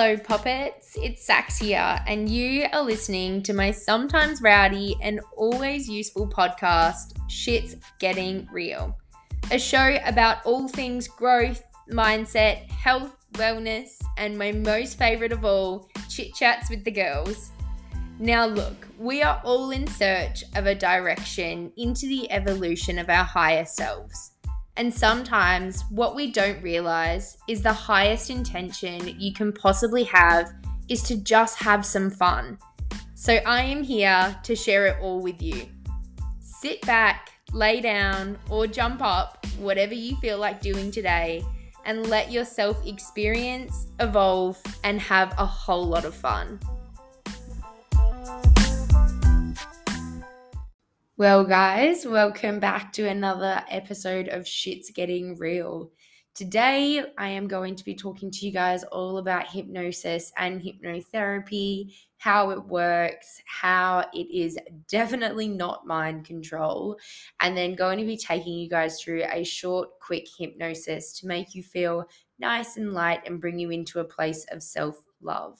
Hello, puppets. It's Sax here, and you are listening to my sometimes rowdy and always useful podcast, Shit's Getting Real. A show about all things growth, mindset, health, wellness, and my most favorite of all, chit chats with the girls. Now, look, we are all in search of a direction into the evolution of our higher selves. And sometimes what we don't realize is the highest intention you can possibly have is to just have some fun. So I am here to share it all with you. Sit back, lay down, or jump up, whatever you feel like doing today, and let yourself experience, evolve, and have a whole lot of fun. Well, guys, welcome back to another episode of Shit's Getting Real. Today, I am going to be talking to you guys all about hypnosis and hypnotherapy, how it works, how it is definitely not mind control, and then going to be taking you guys through a short, quick hypnosis to make you feel nice and light and bring you into a place of self love.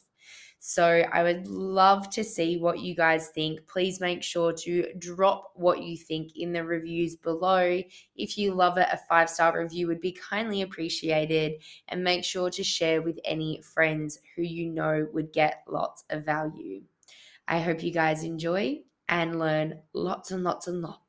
So I would love to see what you guys think. Please make sure to drop what you think in the reviews below. If you love it, a five star review would be kindly appreciated. And make sure to share with any friends who you know would get lots of value. I hope you guys enjoy and learn lots and lots and lots.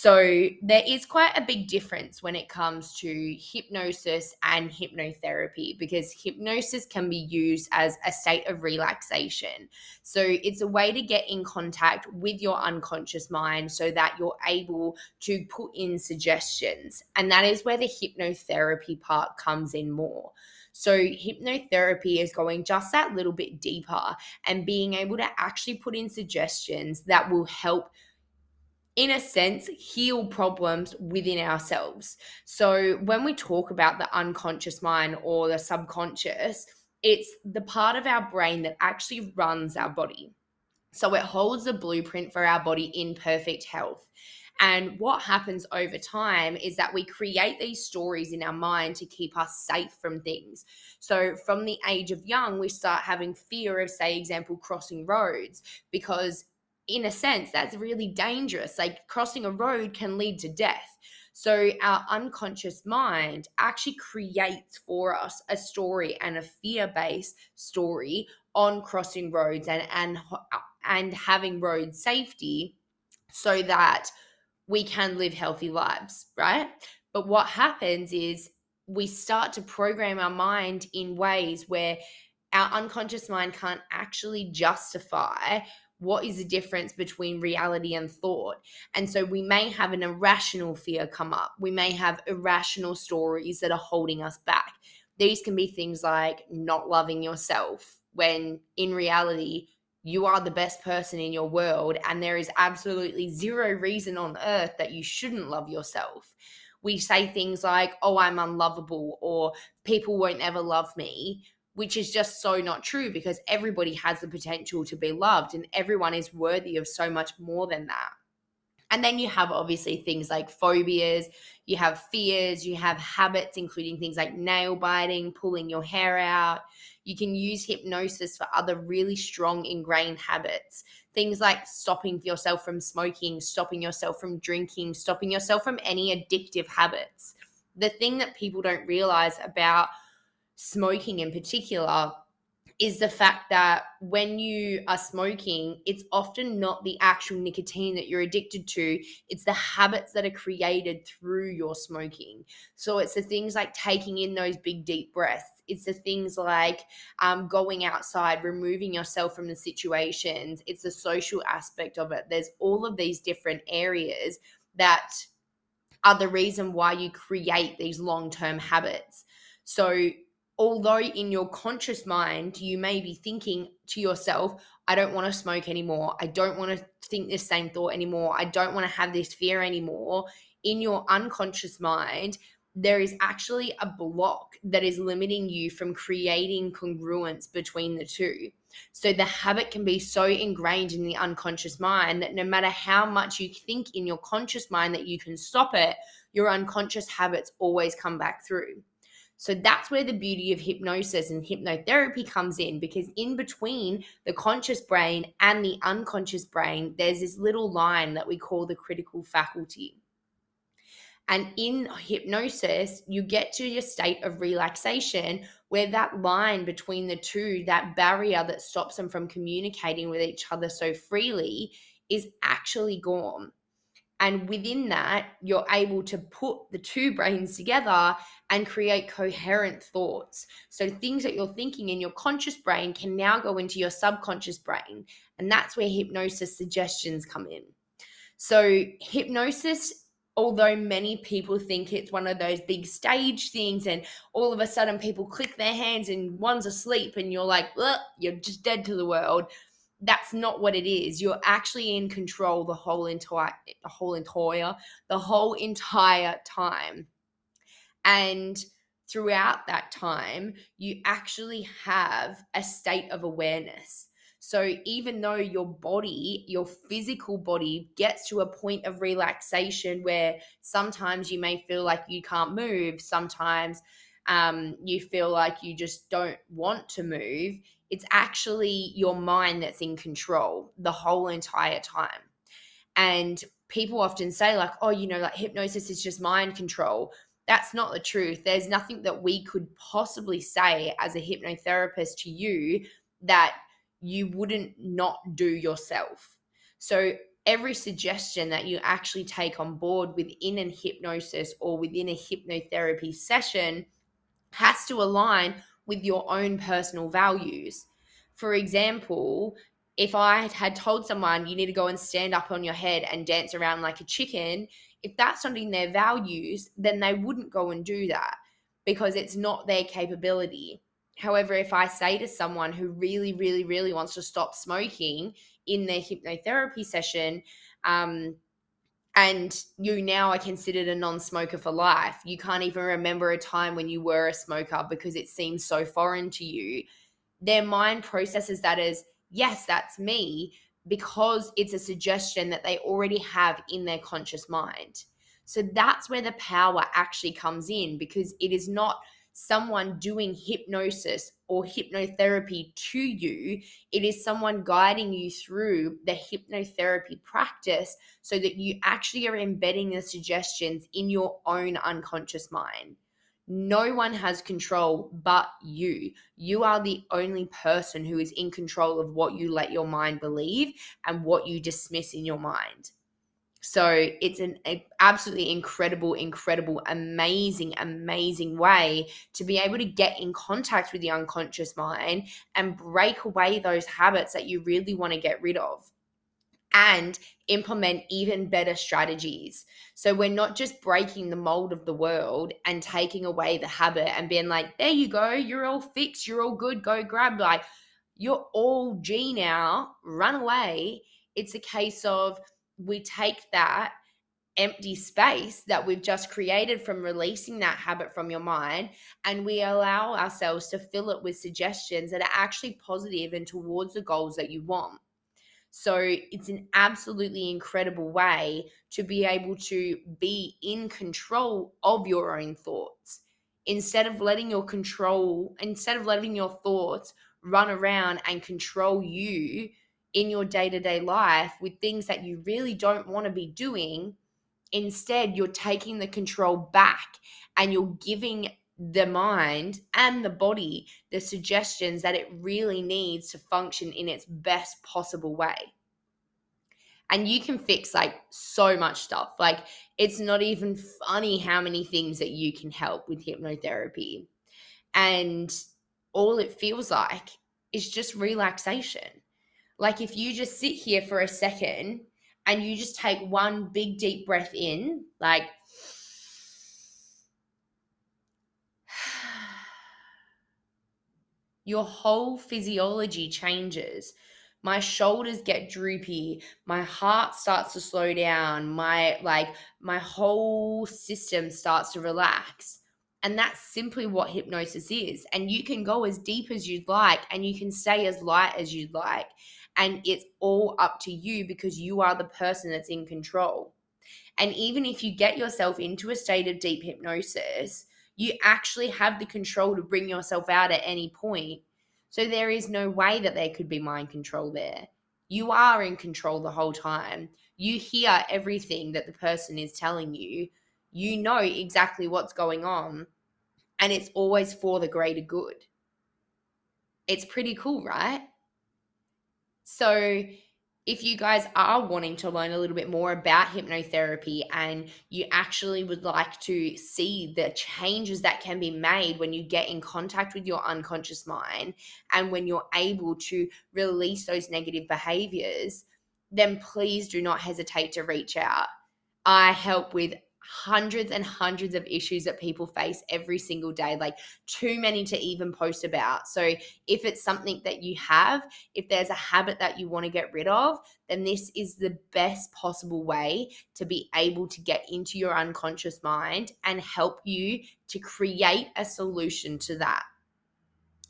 So there is quite a big difference when it comes to hypnosis and hypnotherapy because hypnosis can be used as a state of relaxation. So it's a way to get in contact with your unconscious mind so that you're able to put in suggestions. And that is where the hypnotherapy part comes in more. So, hypnotherapy is going just that little bit deeper and being able to actually put in suggestions that will help in a sense, heal problems within ourselves. So, when we talk about the unconscious mind or the subconscious, it's the part of our brain that actually runs our body. So, it holds the blueprint for our body in perfect health. And what happens over time is that we create these stories in our mind to keep us safe from things. So from the age of young, we start having fear of, say, example, crossing roads because in a sense, that's really dangerous. Like crossing a road can lead to death. So, our unconscious mind actually creates for us a story and a fear based story on crossing roads and, and, and having road safety so that we can live healthy lives, right? But what happens is we start to program our mind in ways where our unconscious mind can't actually justify what is the difference between reality and thought? And so we may have an irrational fear come up. We may have irrational stories that are holding us back. These can be things like not loving yourself, when in reality, you are the best person in your world, and there is absolutely zero reason on earth that you shouldn't love yourself. We say things like, oh, I'm unlovable, or people won't ever love me which is just so not true because everybody has the potential to be loved and everyone is worthy of so much more than that. And then you have obviously things like phobias, you have fears, you have habits, including things like nail biting, pulling your hair out. You can use hypnosis for other really strong ingrained habits. Things like stopping yourself from smoking, stopping yourself from drinking, stopping yourself from any addictive habits. The thing that people don't realize about smoking in particular is the fact that when you are smoking, it's often not the actual nicotine that you're addicted to, it's the habits that are created through your smoking. So it's the things like taking in those big, deep breaths. It's the things like um, going outside, removing yourself from the situations. It's the social aspect of it. There's all of these different areas that are the reason why you create these long term habits. So although in your conscious mind you may be thinking to yourself i don't want to smoke anymore. I don't want to think this same thought anymore. I don't want to have this fear anymore. In your unconscious mind there is actually a block that is limiting you from creating congruence between the two. So the habit can be so ingrained in the unconscious mind that no matter how much you think in your conscious mind that you can stop it your unconscious habits always come back through So that's where the beauty of hypnosis and hypnotherapy comes in because in between the conscious brain and the unconscious brain, there's this little line that we call the critical faculty. And in hypnosis, you get to your state of relaxation where that line between the two, that barrier that stops them from communicating with each other so freely, is actually gone. And within that, you're able to put the two brains together and create coherent thoughts. So things that you're thinking in your conscious brain can now go into your subconscious brain. And that's where hypnosis suggestions come in. So, hypnosis, although many people think it's one of those big stage things, and all of a sudden people click their hands and one's asleep, and you're like, you're just dead to the world that's not what it is. You're actually in control the whole entire the whole entire the whole entire time. And throughout that time, you actually have a state of awareness. So even though your body, your physical body gets to a point of relaxation where sometimes you may feel like you can't move, sometimes um, you feel like you just don't want to move, it's actually your mind that's in control the whole entire time. And people often say, like, oh, you know, like hypnosis is just mind control. That's not the truth. There's nothing that we could possibly say as a hypnotherapist to you that you wouldn't not do yourself. So, every suggestion that you actually take on board within an hypnosis or within a hypnotherapy session has to align with your own personal values. For example, if I had told someone you need to go and stand up on your head and dance around like a chicken, if that's not in their values, then they wouldn't go and do that because it's not their capability. However, if I say to someone who really, really, really wants to stop smoking in their hypnotherapy session, um, and you now are considered a non-smoker for life. You can't even remember a time when you were a smoker because it seems so foreign to you. Their mind processes that as yes that's me because it's a suggestion that they already have in their conscious mind. So that's where the power actually comes in because it is not someone doing hypnosis or hypnotherapy to you. It is someone guiding you through the hypnotherapy practice so that you actually are embedding the suggestions in your own unconscious mind. No one has control but you. You are the only person who is in control of what you let your mind believe and what you dismiss in your mind. So it's an absolutely incredible, incredible, amazing, amazing way to be able to get in contact with the unconscious mind and break away those habits that you really want to get rid of and implement even better strategies. So we're not just breaking the mold of the world and taking away the habit and being like, there you go, you're all fixed, you're all good, go grab. Like, you're all G now, run away. It's a case of, we take that empty space that we've just created from releasing that habit from your mind and we allow ourselves to fill it with suggestions that are actually positive and towards the goals that you want. So it's an absolutely incredible way to be able to be in control of your own thoughts instead of letting your control, instead of letting your thoughts run around and control you in your day to day life with things that you really don't want to be doing. Instead, you're taking the control back and you're giving the mind and the body the suggestions that it really needs to function in its best possible way. And you can fix like so much stuff. Like, it's not even funny how many things that you can help with hypnotherapy. And all it feels like is just relaxation. Like if you just sit here for a second and you just take one big deep breath in, like your whole physiology changes. My shoulders get droopy, my heart starts to slow down, my like my whole system starts to relax. And that's simply what hypnosis is. And you can go as deep as you'd like and you can stay as light as you'd like and it's all up to you because you are the person that's in control. And even if you get yourself into a state of deep hypnosis, You actually have the control to bring yourself out at any point. So there is no way that there could be mind control there. You are in control the whole time. You hear everything that the person is telling you. You know exactly what's going on. And it's always for the greater good. It's pretty cool, right? So if you guys are wanting to learn a little bit more about hypnotherapy and you actually would like to see the changes that can be made when you get in contact with your unconscious mind and when you're able to release those negative behaviors, then please do not hesitate to reach out. I help with hundreds and hundreds of issues that people face every single day, like too many to even post about. So, if it's something that you have, if there's a habit that you want to get rid of, then this is the best possible way to be able to get into your unconscious mind and help you to create a solution to that.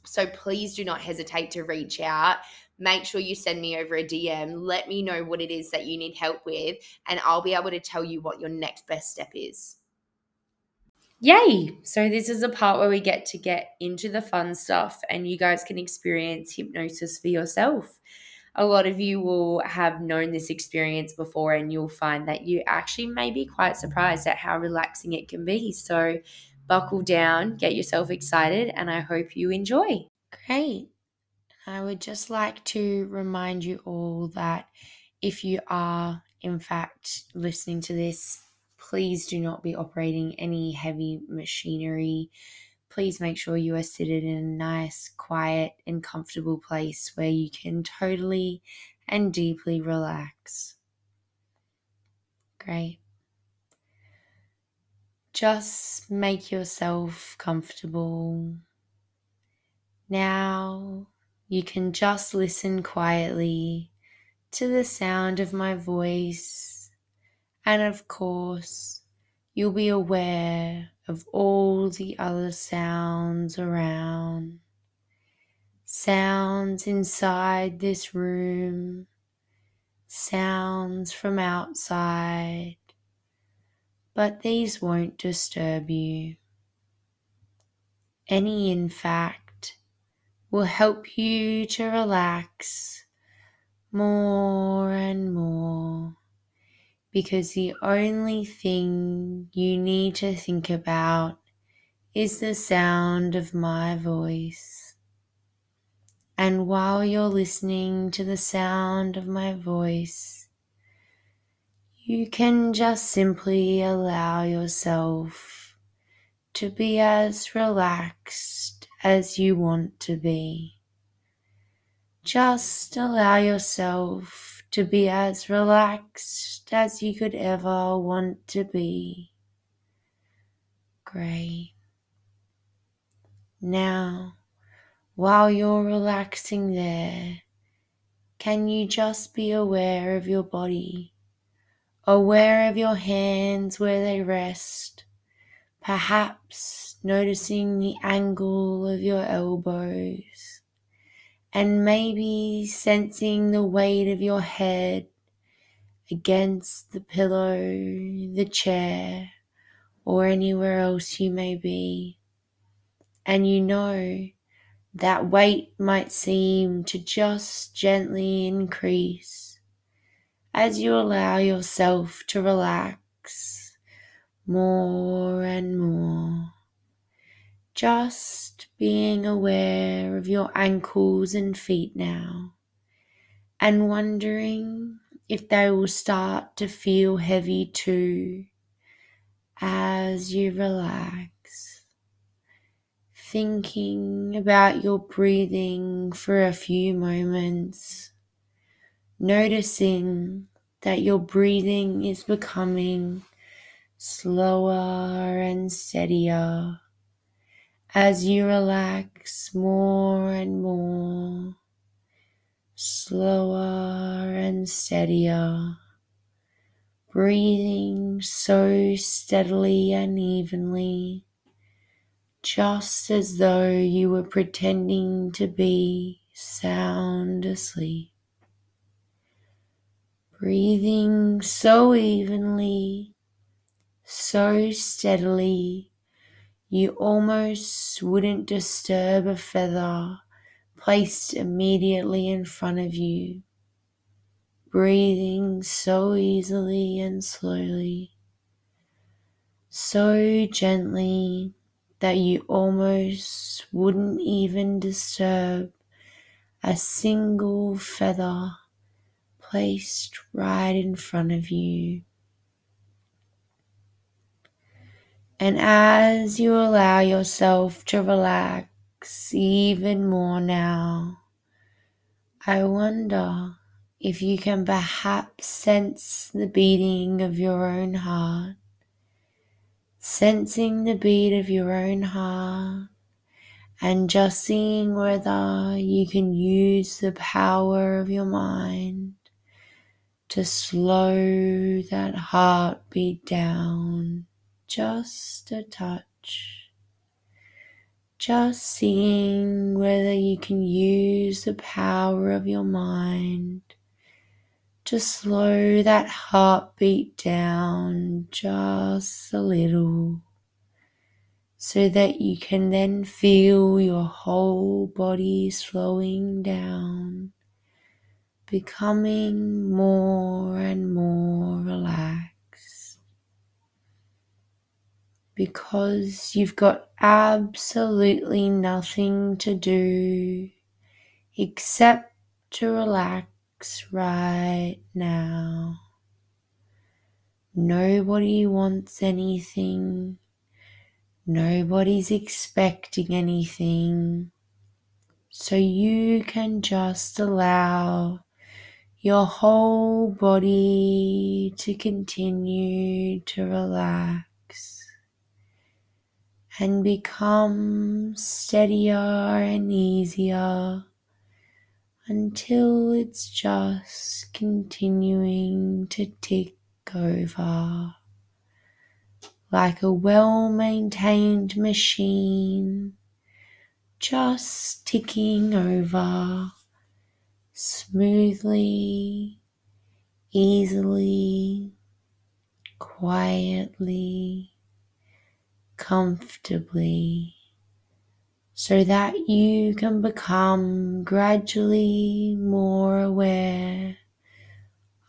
So, please do not hesitate to reach out make sure you send me over a DM. Let me know what it is that you need help with, and I'll be able to tell you what your next best step is. Yay! So, this is a part where we get to get into the fun stuff, and you guys can experience hypnosis for yourself. A lot of you will have known this experience before, and you'll find that you actually may be quite surprised at how relaxing it can be. So, buckle down, get yourself excited, and I hope you enjoy. Great. I would just like to remind you all that if you are, in fact, listening to this, please do not be operating any heavy machinery. Please make sure you are seated in a nice, quiet, and comfortable place where you can totally and deeply relax. Great. Just make yourself comfortable. Now, you can just listen quietly to the sound of my voice, and of course, you'll be aware of all the other sounds around. Sounds inside this room, sounds from outside, but these won't disturb you. Any, in fact, will help you to relax more and more because the only thing you need to think about is the sound of my voice. And while you're listening to the sound of my voice, you can just simply allow yourself to be as relaxed as you want to be. Just allow yourself to be as relaxed as you could ever want to be. Great. Now, while you're relaxing there, can you just be aware of your body, aware of your hands where they rest, perhaps noticing the angle of your elbows and maybe sensing the weight of your head against the pillow, the chair, or anywhere else you may be. And you know that weight might seem to just gently increase as you allow yourself to relax more and more just being aware of your ankles and feet now and wondering if they will start to feel heavy too as you relax. Thinking about your breathing for a few moments, noticing that your breathing is becoming slower and steadier as you relax more and more, slower and steadier, breathing so steadily and evenly, just as though you were pretending to be sound asleep. Breathing so evenly, so steadily you almost wouldn't disturb a feather placed immediately in front of you, breathing so easily and slowly, so gently that you almost wouldn't even disturb a single feather placed right in front of you. And as you allow yourself to relax even more now, I wonder if you can perhaps sense the beating of your own heart, sensing the beat of your own heart, and just seeing whether you can use the power of your mind to slow that heartbeat down just a touch. Just seeing whether you can use the power of your mind to slow that heartbeat down just a little so that you can then feel your whole body slowing down, becoming more and more relaxed because you've got absolutely nothing to do except to relax right now. Nobody wants anything. Nobody's expecting anything. So you can just allow your whole body to continue to relax and become steadier and easier until it's just continuing to tick over like a well maintained machine, just ticking over smoothly, easily, quietly comfortably so that you can become gradually more aware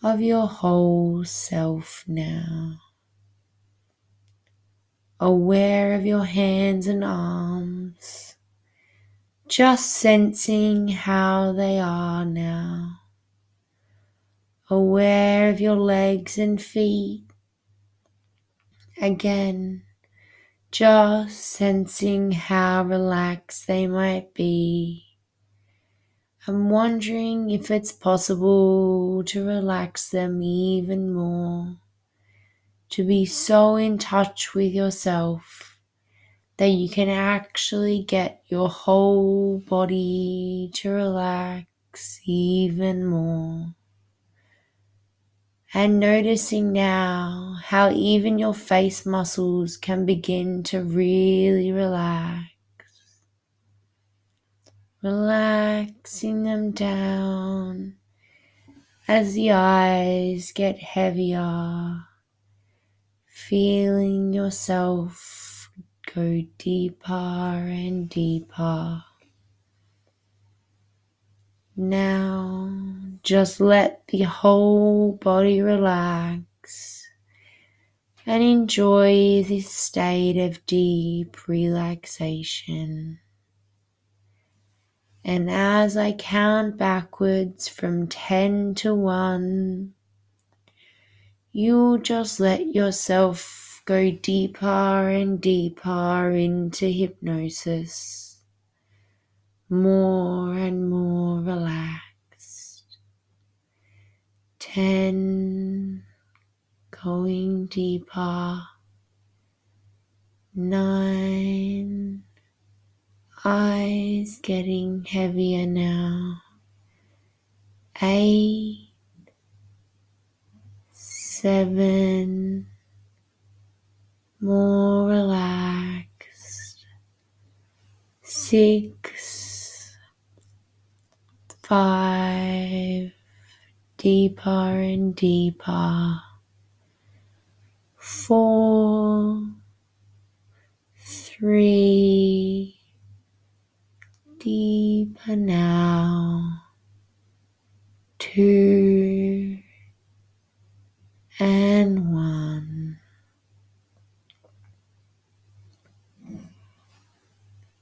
of your whole self now. Aware of your hands and arms, just sensing how they are now. Aware of your legs and feet. Again, just sensing how relaxed they might be. I'm wondering if it's possible to relax them even more, to be so in touch with yourself that you can actually get your whole body to relax even more and noticing now how even your face muscles can begin to really relax. Relaxing them down as the eyes get heavier, feeling yourself go deeper and deeper. Now, just let the whole body relax and enjoy this state of deep relaxation. And as I count backwards from 10 to 1, you'll just let yourself go deeper and deeper into hypnosis more and more relaxed. Ten, going deeper. Nine, eyes getting heavier now. Eight, seven, more relaxed. Six, five, deeper and deeper, four, three, deeper now, two, and one.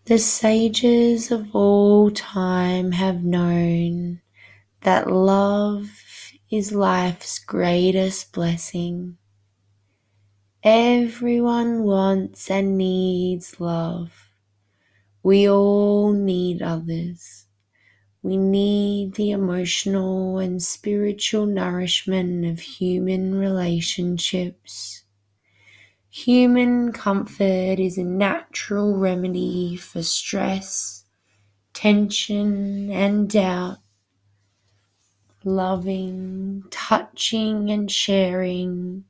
The sages of all time have known that love is life's greatest blessing. Everyone wants and needs love. We all need others. We need the emotional and spiritual nourishment of human relationships. Human comfort is a natural remedy for stress, tension, and doubt. Loving, touching, and sharing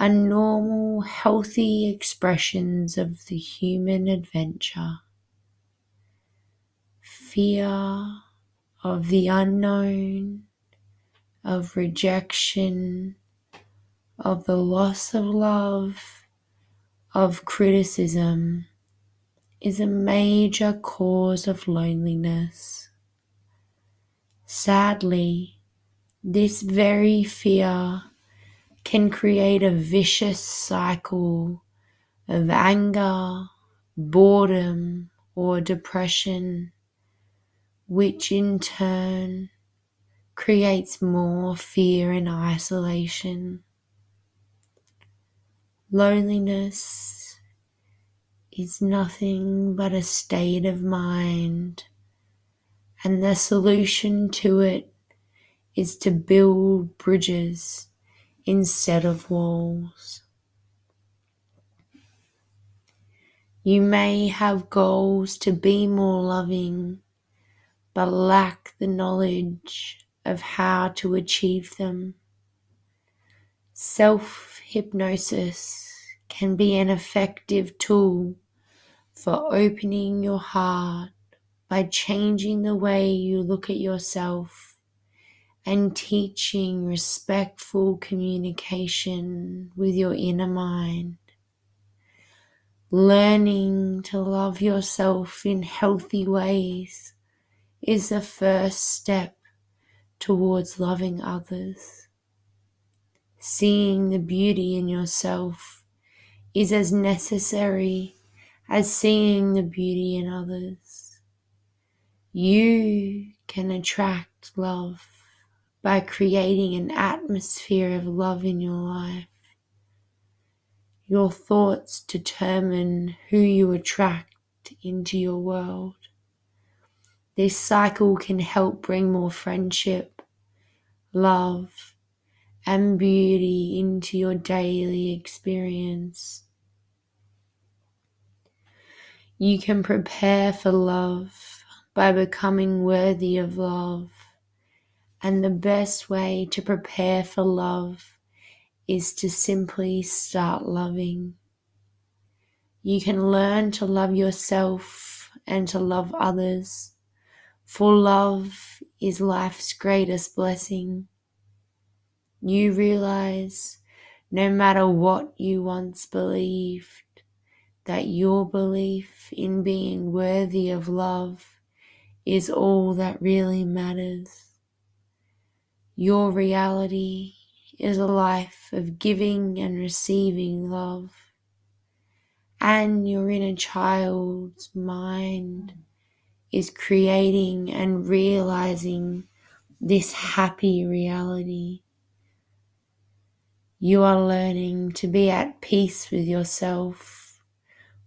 are normal, healthy expressions of the human adventure. Fear of the unknown, of rejection, of the loss of love, of criticism is a major cause of loneliness. Sadly, this very fear can create a vicious cycle of anger, boredom, or depression, which in turn creates more fear and isolation. Loneliness is nothing but a state of mind, and the solution to it is to build bridges instead of walls. You may have goals to be more loving, but lack the knowledge of how to achieve them. Self hypnosis can be an effective tool for opening your heart by changing the way you look at yourself and teaching respectful communication with your inner mind. Learning to love yourself in healthy ways is the first step towards loving others. Seeing the beauty in yourself is as necessary as seeing the beauty in others. You can attract love by creating an atmosphere of love in your life. Your thoughts determine who you attract into your world. This cycle can help bring more friendship, love, and beauty into your daily experience. You can prepare for love by becoming worthy of love and the best way to prepare for love is to simply start loving. You can learn to love yourself and to love others, for love is life's greatest blessing. You realize no matter what you once believed, that your belief in being worthy of love is all that really matters. Your reality is a life of giving and receiving love. And your inner child's mind is creating and realizing this happy reality. You are learning to be at peace with yourself,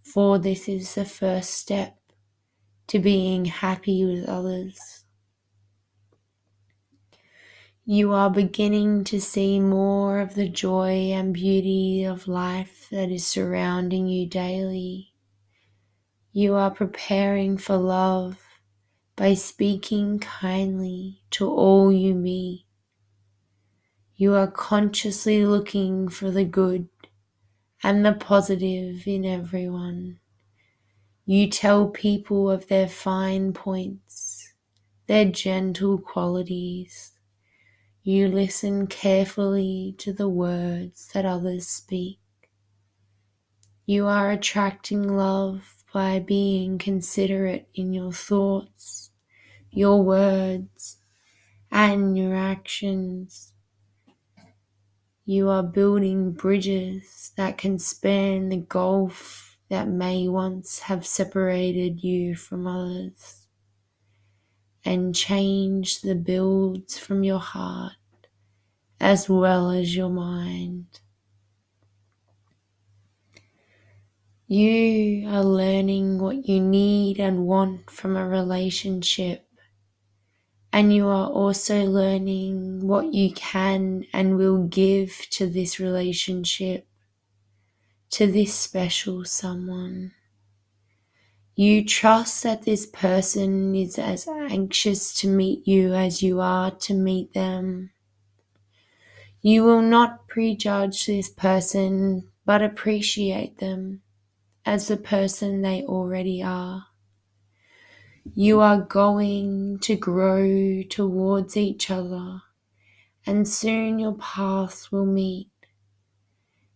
for this is the first step to being happy with others. You are beginning to see more of the joy and beauty of life that is surrounding you daily. You are preparing for love by speaking kindly to all you meet. You are consciously looking for the good and the positive in everyone. You tell people of their fine points, their gentle qualities you listen carefully to the words that others speak. You are attracting love by being considerate in your thoughts, your words, and your actions. You are building bridges that can span the gulf that may once have separated you from others and change the builds from your heart as well as your mind. You are learning what you need and want from a relationship and you are also learning what you can and will give to this relationship, to this special someone. You trust that this person is as anxious to meet you as you are to meet them. You will not prejudge this person, but appreciate them as the person they already are. You are going to grow towards each other, and soon your paths will meet.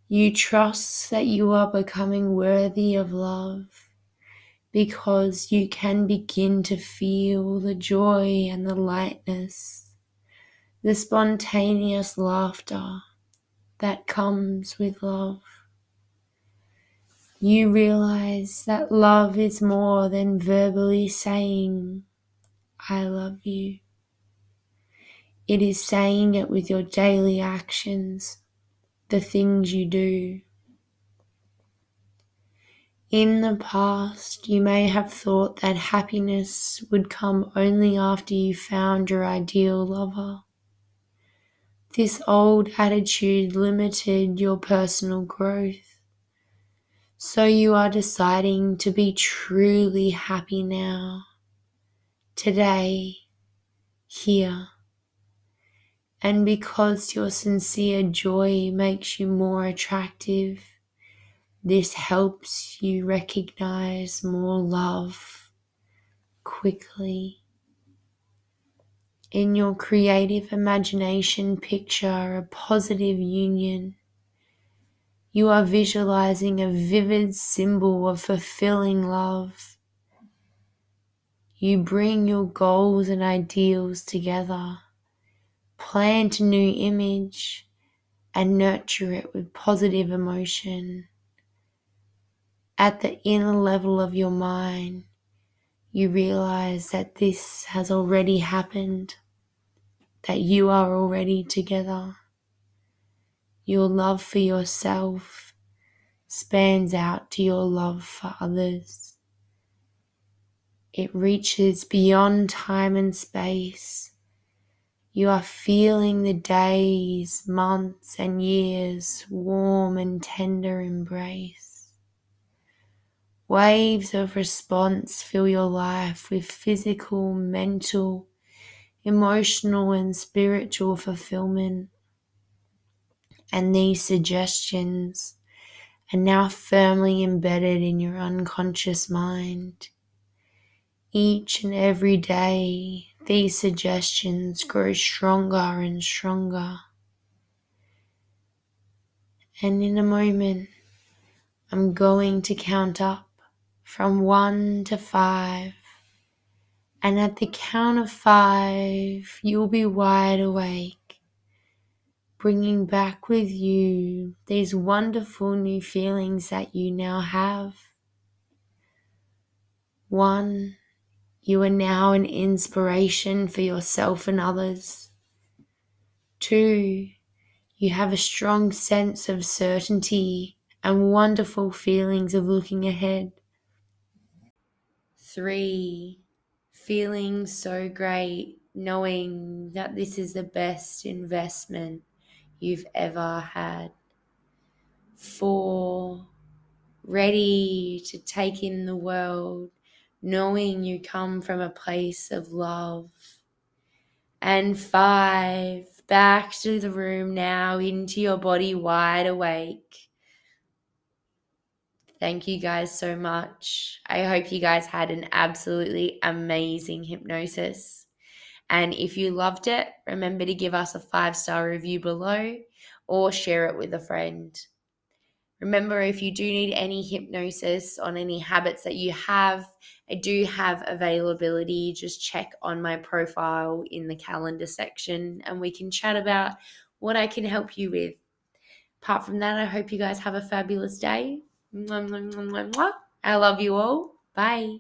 You trust that you are becoming worthy of love because you can begin to feel the joy and the lightness, the spontaneous laughter that comes with love you realize that love is more than verbally saying, I love you. It is saying it with your daily actions, the things you do. In the past, you may have thought that happiness would come only after you found your ideal lover. This old attitude limited your personal growth. So you are deciding to be truly happy now, today, here. And because your sincere joy makes you more attractive, this helps you recognize more love quickly. In your creative imagination, picture a positive union you are visualizing a vivid symbol of fulfilling love. You bring your goals and ideals together, plant a new image, and nurture it with positive emotion. At the inner level of your mind, you realize that this has already happened, that you are already together. Your love for yourself spans out to your love for others. It reaches beyond time and space. You are feeling the days, months, and years warm and tender embrace. Waves of response fill your life with physical, mental, emotional, and spiritual fulfillment and these suggestions are now firmly embedded in your unconscious mind. Each and every day, these suggestions grow stronger and stronger. And in a moment, I'm going to count up from one to five. And at the count of five, you'll be wide awake bringing back with you these wonderful new feelings that you now have. One, you are now an inspiration for yourself and others. Two, you have a strong sense of certainty and wonderful feelings of looking ahead. Three, feeling so great knowing that this is the best investment you've ever had. Four, ready to take in the world, knowing you come from a place of love. And five, back to the room now, into your body, wide awake. Thank you guys so much. I hope you guys had an absolutely amazing hypnosis. And if you loved it, remember to give us a five star review below or share it with a friend. Remember, if you do need any hypnosis on any habits that you have, I do have availability. Just check on my profile in the calendar section and we can chat about what I can help you with. Apart from that, I hope you guys have a fabulous day I love you all. Bye.